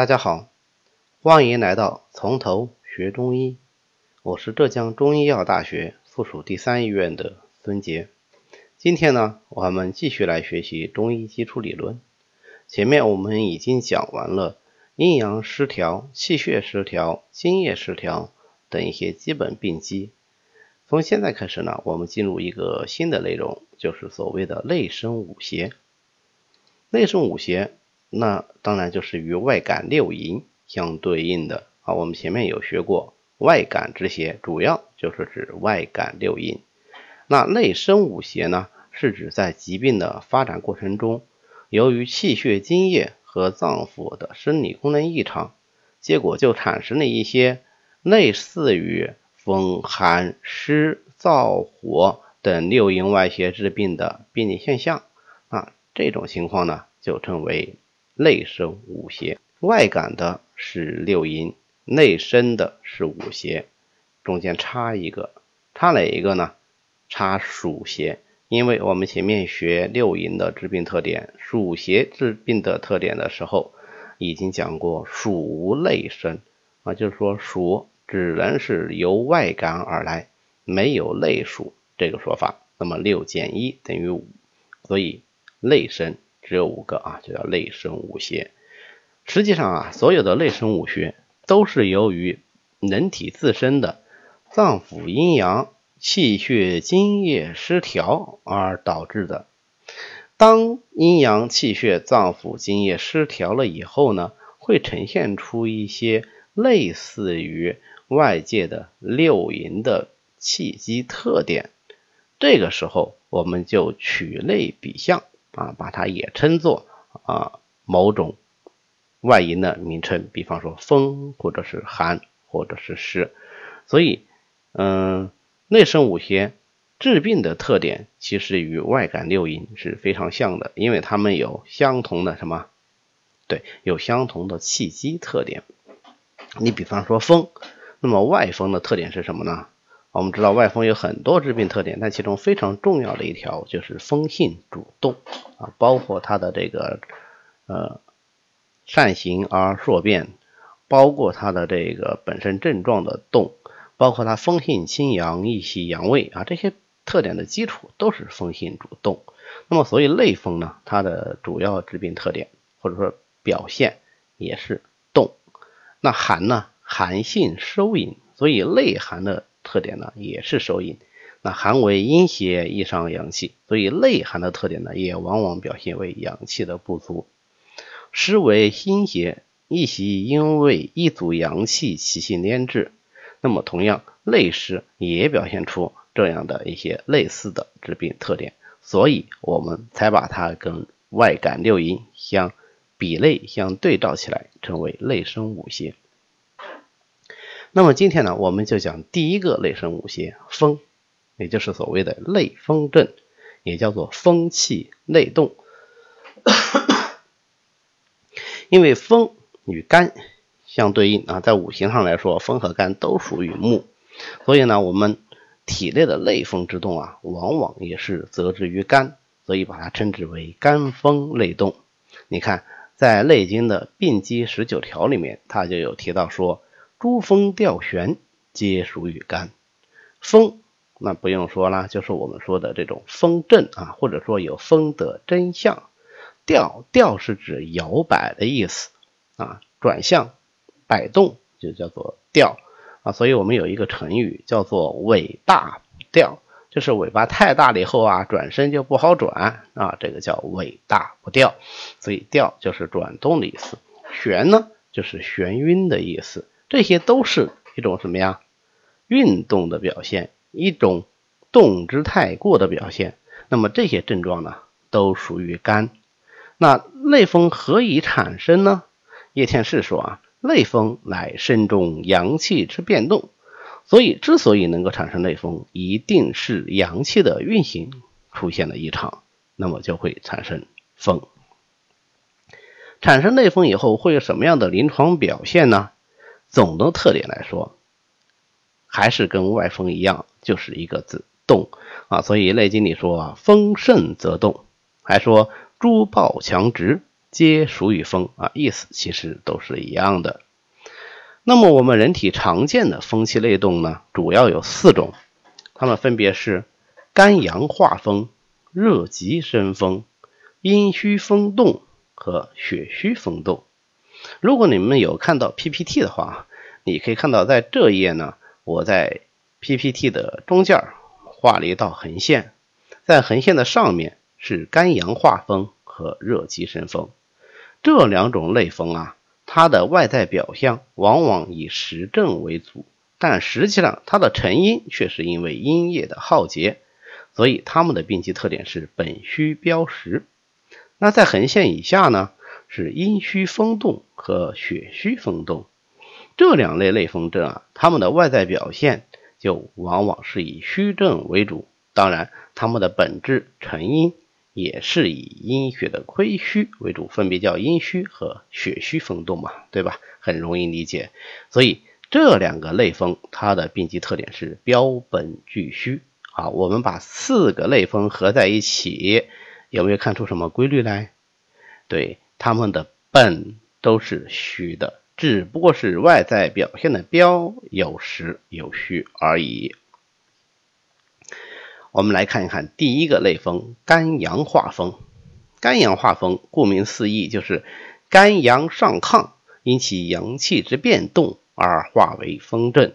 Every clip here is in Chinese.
大家好，欢迎来到从头学中医。我是浙江中医药大学附属第三医院的孙杰。今天呢，我们继续来学习中医基础理论。前面我们已经讲完了阴阳失调、气血失调、津液失调等一些基本病机。从现在开始呢，我们进入一个新的内容，就是所谓的内生五邪。内生五邪。那当然就是与外感六淫相对应的啊。我们前面有学过，外感之邪主要就是指外感六淫。那内生五邪呢，是指在疾病的发展过程中，由于气血津液和脏腑的生理功能异常，结果就产生了一些类似于风寒湿燥火等六淫外邪致病的病理现象啊。这种情况呢，就称为。内生五邪，外感的是六淫，内生的是五邪，中间插一个，插哪一个呢？插属邪，因为我们前面学六淫的致病特点，属邪致病的特点的时候，已经讲过属无内生啊，就是说属只能是由外感而来，没有内属这个说法。那么六减一等于五，所以内生。只有五个啊，就叫内生五邪。实际上啊，所有的内生五邪都是由于人体自身的脏腑阴阳、气血津液失调而导致的。当阴阳、气血、脏腑、津液失调了以后呢，会呈现出一些类似于外界的六淫的气机特点。这个时候，我们就取类比象。啊，把它也称作啊某种外因的名称，比方说风，或者是寒，或者是湿。所以，嗯，内生五邪治病的特点其实与外感六淫是非常像的，因为它们有相同的什么？对，有相同的气机特点。你比方说风，那么外风的特点是什么呢？我们知道外风有很多致病特点，但其中非常重要的一条就是风性主动啊，包括它的这个呃善行而数变，包括它的这个本身症状的动，包括它风性清阳易袭阳位啊，这些特点的基础都是风性主动。那么所以类风呢，它的主要致病特点或者说表现也是动。那寒呢，寒性收引，所以内寒的。特点呢也是收引，那寒为阴邪，易伤阳气，所以内寒的特点呢也往往表现为阳气的不足。湿为阴邪，易袭阴位，易阻阳气其性粘滞。那么同样，内湿也表现出这样的一些类似的致病特点，所以我们才把它跟外感六淫相比类相对照起来，称为内生五邪。那么今天呢，我们就讲第一个类生五邪风，也就是所谓的类风症，也叫做风气内动。因为风与肝相对应啊，在五行上来说，风和肝都属于木，所以呢，我们体内的类风之动啊，往往也是则之于肝，所以把它称之为肝风类动。你看，在《内经》的病机十九条里面，它就有提到说。诸风吊旋皆属于肝，风那不用说了，就是我们说的这种风阵啊，或者说有风的真相。吊，吊是指摇摆的意思啊，转向摆动就叫做吊啊。所以我们有一个成语叫做尾大不掉，就是尾巴太大了以后啊，转身就不好转啊，这个叫尾大不掉。所以调就是转动的意思，旋呢就是眩晕的意思。这些都是一种什么呀？运动的表现，一种动之太过的表现。那么这些症状呢，都属于肝。那内风何以产生呢？叶天士说啊，内风乃身中阳气之变动。所以，之所以能够产生内风，一定是阳气的运行出现了异常，那么就会产生风。产生内风以后，会有什么样的临床表现呢？总的特点来说，还是跟外风一样，就是一个字动啊。所以《内经》里说“风盛则动”，还说“诸暴强直，皆属于风啊，意思其实都是一样的。那么我们人体常见的风气类动呢，主要有四种，它们分别是肝阳化风、热极生风、阴虚风动和血虚风动。如果你们有看到 PPT 的话，你可以看到在这一页呢，我在 PPT 的中间画了一道横线，在横线的上面是肝阳化风和热极生风这两种类风啊。它的外在表象往往以实症为主，但实际上它的成因却是因为阴液的耗竭，所以它们的病机特点是本虚标实。那在横线以下呢，是阴虚风动和血虚风动这两类类风症啊，它们的外在表现就往往是以虚症为主，当然它们的本质成因。也是以阴血的亏虚为主，分别叫阴虚和血虚风动嘛，对吧？很容易理解。所以这两个类风，它的病机特点是标本俱虚。好，我们把四个类风合在一起，有没有看出什么规律来？对，他们的本都是虚的，只不过是外在表现的标有实有虚而已。我们来看一看第一个类风，肝阳化风。肝阳化风，顾名思义，就是肝阳上亢，因其阳气之变动而化为风症。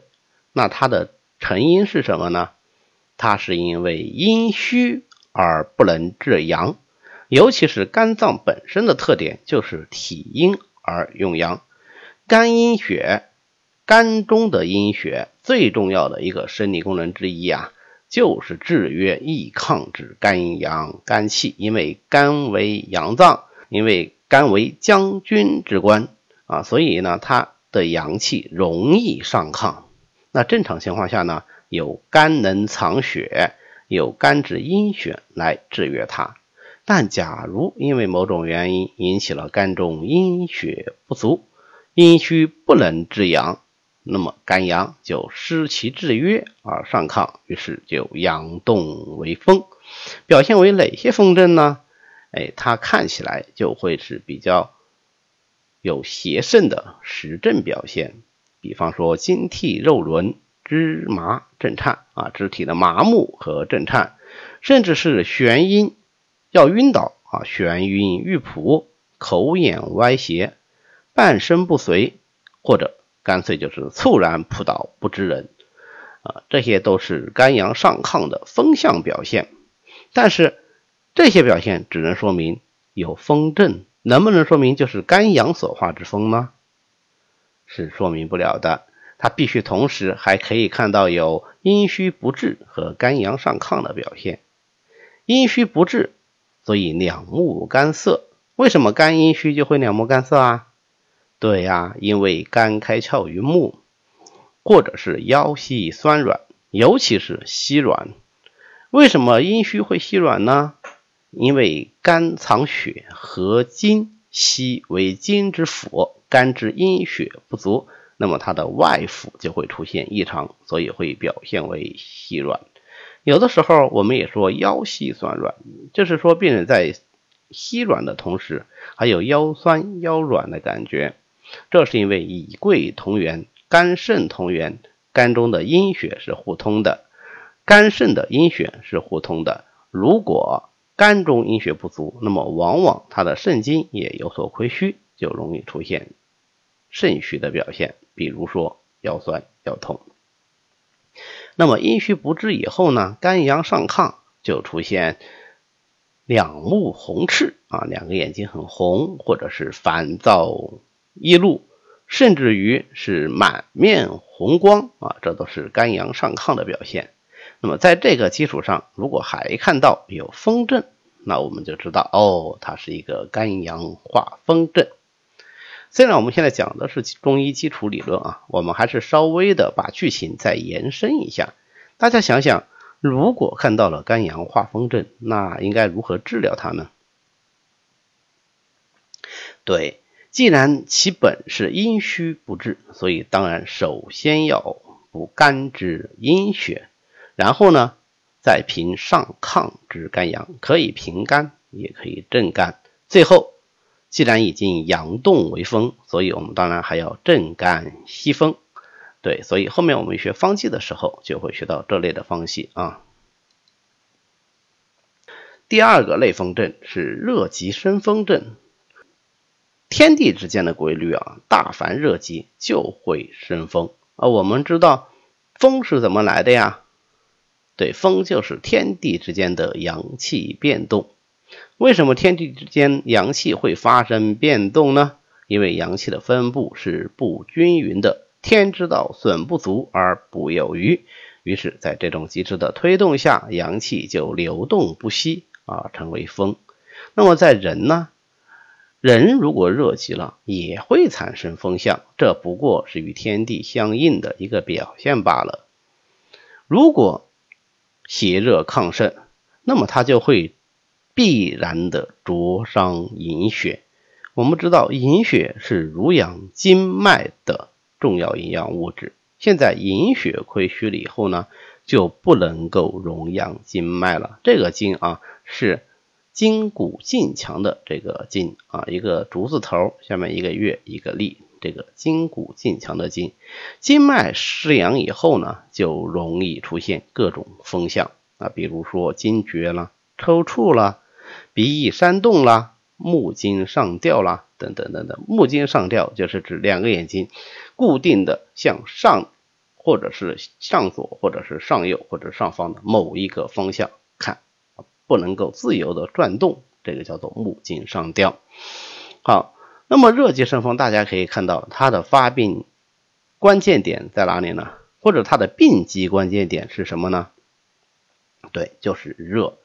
那它的成因是什么呢？它是因为阴虚而不能制阳，尤其是肝脏本身的特点就是体阴而用阳。肝阴血，肝中的阴血最重要的一个生理功能之一啊。就是制约、易抗制肝阳肝气，因为肝为阳脏，因为肝为将军之官啊，所以呢，它的阳气容易上亢。那正常情况下呢，有肝能藏血，有肝之阴血来制约它。但假如因为某种原因引起了肝中阴血不足，阴虚不能制阳。那么肝阳就失其制约而上亢，于是就阳动为风，表现为哪些风症呢？哎，它看起来就会是比较有邪盛的实症表现，比方说筋涕肉轮、肢麻震颤啊，肢体的麻木和震颤，甚至是眩晕、要晕倒啊，眩晕欲仆、口眼歪斜、半身不遂，或者。干脆就是猝然扑倒不知人，啊，这些都是肝阳上亢的风象表现。但是这些表现只能说明有风症，能不能说明就是肝阳所化之风呢？是说明不了的。它必须同时还可以看到有阴虚不治和肝阳上亢的表现。阴虚不治，所以两目干涩。为什么肝阴虚就会两目干涩啊？对呀，因为肝开窍于目，或者是腰膝酸软，尤其是膝软。为什么阴虚会膝软呢？因为肝藏血和筋，膝为筋之府，肝之阴血不足，那么它的外府就会出现异常，所以会表现为膝软。有的时候我们也说腰膝酸软，就是说病人在膝软的同时，还有腰酸腰软的感觉。这是因为乙贵同源，肝肾同源，肝中的阴血是互通的，肝肾的阴血是互通的。如果肝中阴血不足，那么往往他的肾精也有所亏虚，就容易出现肾虚的表现，比如说腰酸腰痛。那么阴虚不治以后呢，肝阳上亢，就出现两目红赤啊，两个眼睛很红，或者是烦躁。易怒，甚至于是满面红光啊，这都是肝阳上亢的表现。那么在这个基础上，如果还看到有风症，那我们就知道哦，它是一个肝阳化风症。虽然我们现在讲的是中医基础理论啊，我们还是稍微的把剧情再延伸一下。大家想想，如果看到了肝阳化风症，那应该如何治疗它呢？对。既然其本是阴虚不治，所以当然首先要补肝之阴血，然后呢，再平上亢之肝阳，可以平肝，也可以镇肝，最后既然已经阳动为风，所以我们当然还要震干西风。对，所以后面我们学方剂的时候就会学到这类的方系啊。第二个类风症是热极生风症。天地之间的规律啊，大凡热极就会生风啊。我们知道风是怎么来的呀？对，风就是天地之间的阳气变动。为什么天地之间阳气会发生变动呢？因为阳气的分布是不均匀的，天之道损不足而不有余。于是，在这种机制的推动下，阳气就流动不息啊，成为风。那么在人呢？人如果热极了，也会产生风象，这不过是与天地相应的一个表现罢了。如果邪热亢盛，那么它就会必然的灼伤营血。我们知道，营血是濡养经脉的重要营养物质。现在营血亏虚了以后呢，就不能够荣养经脉了。这个经啊，是。筋骨劲强的这个筋啊，一个竹字头，下面一个月一个立，这个筋骨劲强的筋，经脉失养以后呢，就容易出现各种风象啊，比如说惊厥了、抽搐了、鼻翼煽动啦、目睛上吊啦等等等等。目睛上吊就是指两个眼睛固定的向上，或者是向左，或者是上右，或者上方的某一个方向看。不能够自由的转动，这个叫做目睛上吊。好，那么热极生风，大家可以看到它的发病关键点在哪里呢？或者它的病机关键点是什么呢？对，就是热，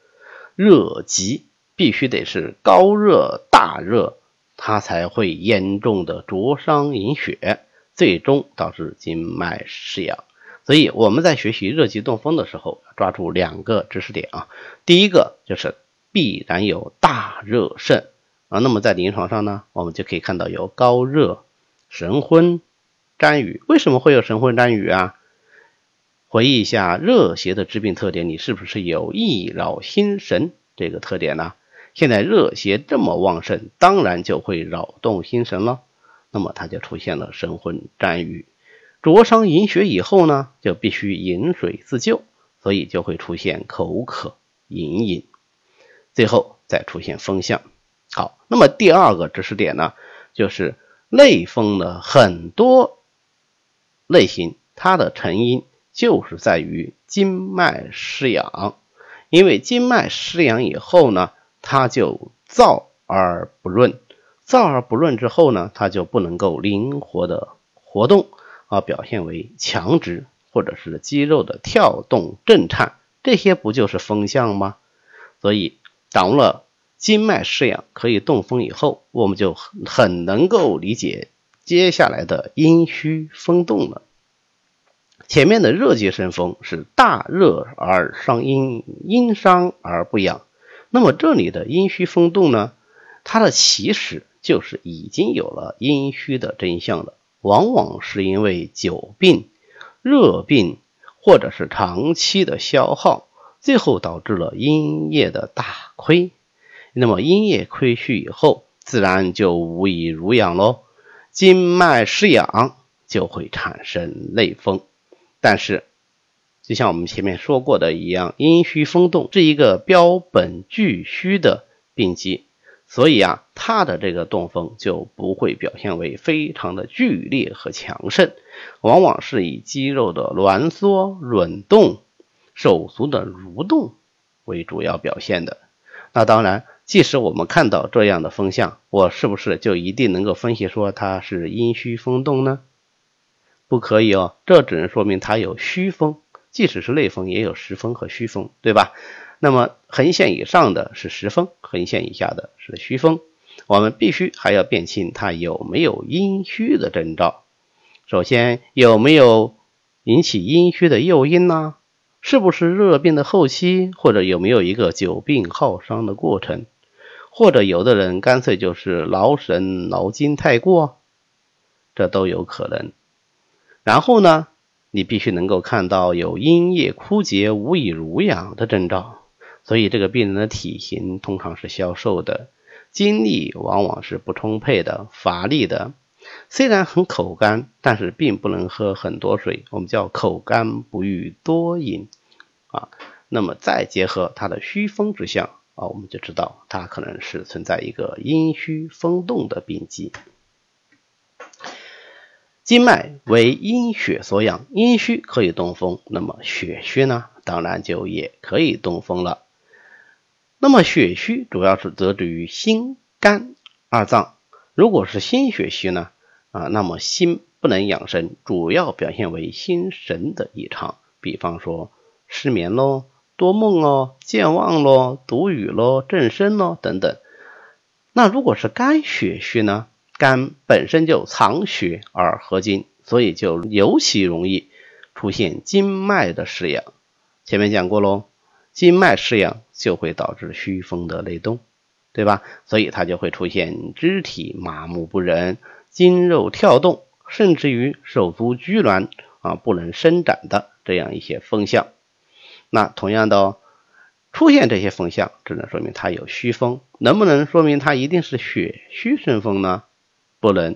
热极必须得是高热大热，它才会严重的灼伤引血，最终导致经脉失养。所以我们在学习热极动风的时候，抓住两个知识点啊。第一个就是必然有大热盛啊。那么在临床上呢，我们就可以看到有高热、神昏、谵语。为什么会有神昏谵语啊？回忆一下热邪的致病特点，你是不是有易扰心神这个特点呢？现在热邪这么旺盛，当然就会扰动心神了。那么它就出现了神昏肝郁。灼伤饮血以后呢，就必须饮水自救，所以就会出现口渴、隐隐，最后再出现风象。好，那么第二个知识点呢，就是类风的很多类型，它的成因就是在于经脉失养，因为经脉失养以后呢，它就燥而不润，燥而不润之后呢，它就不能够灵活的活动。啊，表现为强直，或者是肌肉的跳动震颤，这些不就是风象吗？所以掌握了经脉失养可以动风以后，我们就很很能够理解接下来的阴虚风动了。前面的热极生风是大热而伤阴，阴伤而不养。那么这里的阴虚风动呢？它的起始就是已经有了阴虚的真相了。往往是因为久病、热病，或者是长期的消耗，最后导致了阴液的大亏。那么阴液亏虚以后，自然就无以濡养喽，经脉失养就会产生内风。但是，就像我们前面说过的一样，阴虚风动是一个标本俱虚的病机。所以啊，它的这个动风就不会表现为非常的剧烈和强盛，往往是以肌肉的挛缩、蠕动、手足的蠕动为主要表现的。那当然，即使我们看到这样的风象，我是不是就一定能够分析说它是阴虚风动呢？不可以哦，这只能说明它有虚风。即使是内风，也有实风和虚风，对吧？那么横线以上的是实风，横线以下的是虚风。我们必须还要辨清它有没有阴虚的征兆。首先，有没有引起阴虚的诱因呢？是不是热病的后期，或者有没有一个久病耗伤的过程？或者有的人干脆就是劳神劳筋太过，这都有可能。然后呢，你必须能够看到有阴液枯竭无以濡养的征兆。所以这个病人的体型通常是消瘦的，精力往往是不充沛的、乏力的。虽然很口干，但是并不能喝很多水，我们叫口干不欲多饮啊。那么再结合它的虚风之象啊，我们就知道它可能是存在一个阴虚风动的病机。经脉为阴血所养，阴虚可以动风，那么血虚呢，当然就也可以动风了。那么血虚主要是得之于心肝二脏，如果是心血虚呢，啊，那么心不能养神，主要表现为心神的异常，比方说失眠喽、多梦哦、健忘喽、独语喽、正身喽等等。那如果是肝血虚呢？肝本身就藏血而合金，所以就尤其容易出现经脉的失养。前面讲过喽，经脉失养就会导致虚风的内动，对吧？所以它就会出现肢体麻木不仁、筋肉跳动，甚至于手足拘挛啊，不能伸展的这样一些风象。那同样的哦，出现这些风象，只能说明它有虚风，能不能说明它一定是血虚生风呢？不能，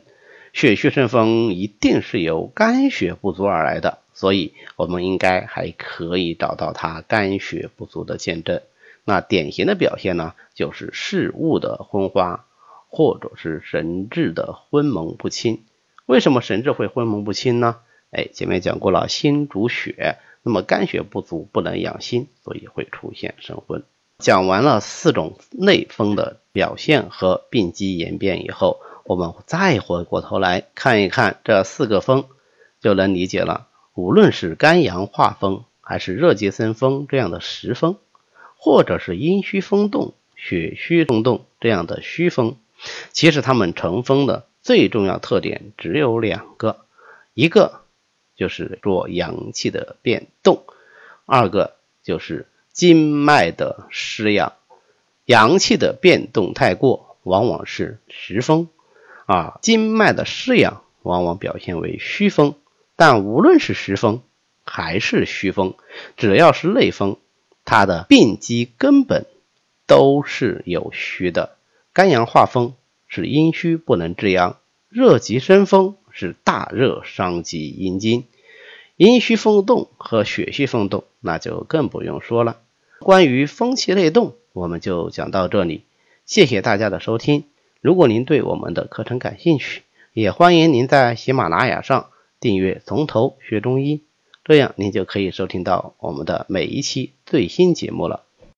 血虚生风一定是由肝血不足而来的，所以我们应该还可以找到它肝血不足的见证。那典型的表现呢，就是视物的昏花，或者是神志的昏蒙不清。为什么神志会昏蒙不清呢？哎，前面讲过了，心主血，那么肝血不足不能养心，所以会出现神昏。讲完了四种内风的表现和病机演变以后。我们再回过头来看一看这四个风，就能理解了。无论是肝阳化风，还是热结生风这样的实风，或者是阴虚风动、血虚风动这样的虚风，其实它们成风的最重要特点只有两个：一个就是做阳气的变动，二个就是经脉的失养。阳气的变动太过，往往是实风。啊，经脉的失养往往表现为虚风，但无论是实风还是虚风，只要是内风，它的病机根本都是有虚的。肝阳化风是阴虚不能治阳，热极生风是大热伤及阴经，阴虚风动和血虚风动那就更不用说了。关于风气内动，我们就讲到这里，谢谢大家的收听。如果您对我们的课程感兴趣，也欢迎您在喜马拉雅上订阅《从头学中医》，这样您就可以收听到我们的每一期最新节目了。